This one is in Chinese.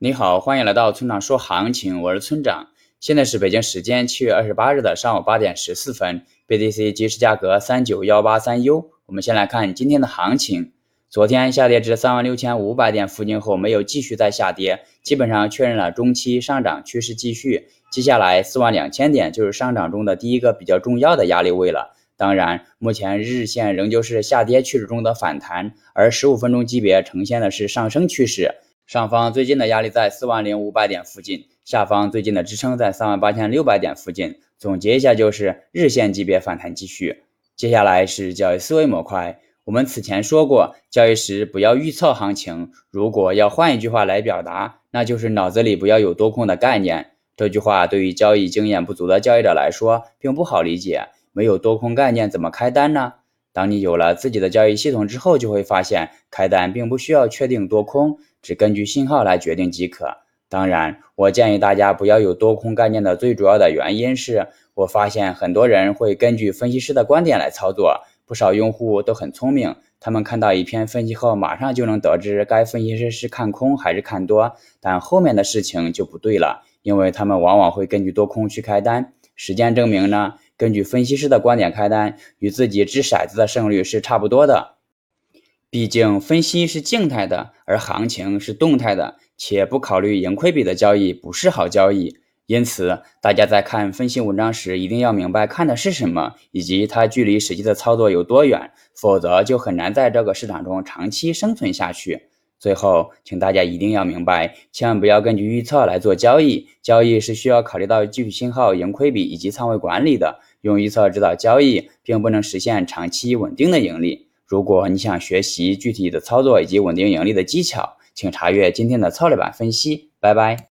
你好，欢迎来到村长说行情，我是村长。现在是北京时间七月二十八日的上午八点十四分，BTC 即时价格三九幺八三 U。我们先来看今天的行情，昨天下跌至三万六千五百点附近后，没有继续再下跌，基本上确认了中期上涨趋势继续。接下来四万两千点就是上涨中的第一个比较重要的压力位了。当然，目前日线仍旧是下跌趋势中的反弹，而十五分钟级别呈现的是上升趋势。上方最近的压力在四万零五百点附近，下方最近的支撑在三万八千六百点附近。总结一下，就是日线级别反弹继续。接下来是交易思维模块。我们此前说过，交易时不要预测行情。如果要换一句话来表达，那就是脑子里不要有多空的概念。这句话对于交易经验不足的交易者来说，并不好理解。没有多空概念怎么开单呢？当你有了自己的交易系统之后，就会发现开单并不需要确定多空，只根据信号来决定即可。当然，我建议大家不要有多空概念的最主要的原因是我发现很多人会根据分析师的观点来操作。不少用户都很聪明，他们看到一篇分析后，马上就能得知该分析师是看空还是看多，但后面的事情就不对了，因为他们往往会根据多空去开单。实践证明呢？根据分析师的观点开单，与自己掷骰子的胜率是差不多的。毕竟分析是静态的，而行情是动态的，且不考虑盈亏比的交易不是好交易。因此，大家在看分析文章时，一定要明白看的是什么，以及它距离实际的操作有多远，否则就很难在这个市场中长期生存下去。最后，请大家一定要明白，千万不要根据预测来做交易。交易是需要考虑到技术信号、盈亏比以及仓位管理的。用预测指导交易，并不能实现长期稳定的盈利。如果你想学习具体的操作以及稳定盈利的技巧，请查阅今天的策略版分析。拜拜。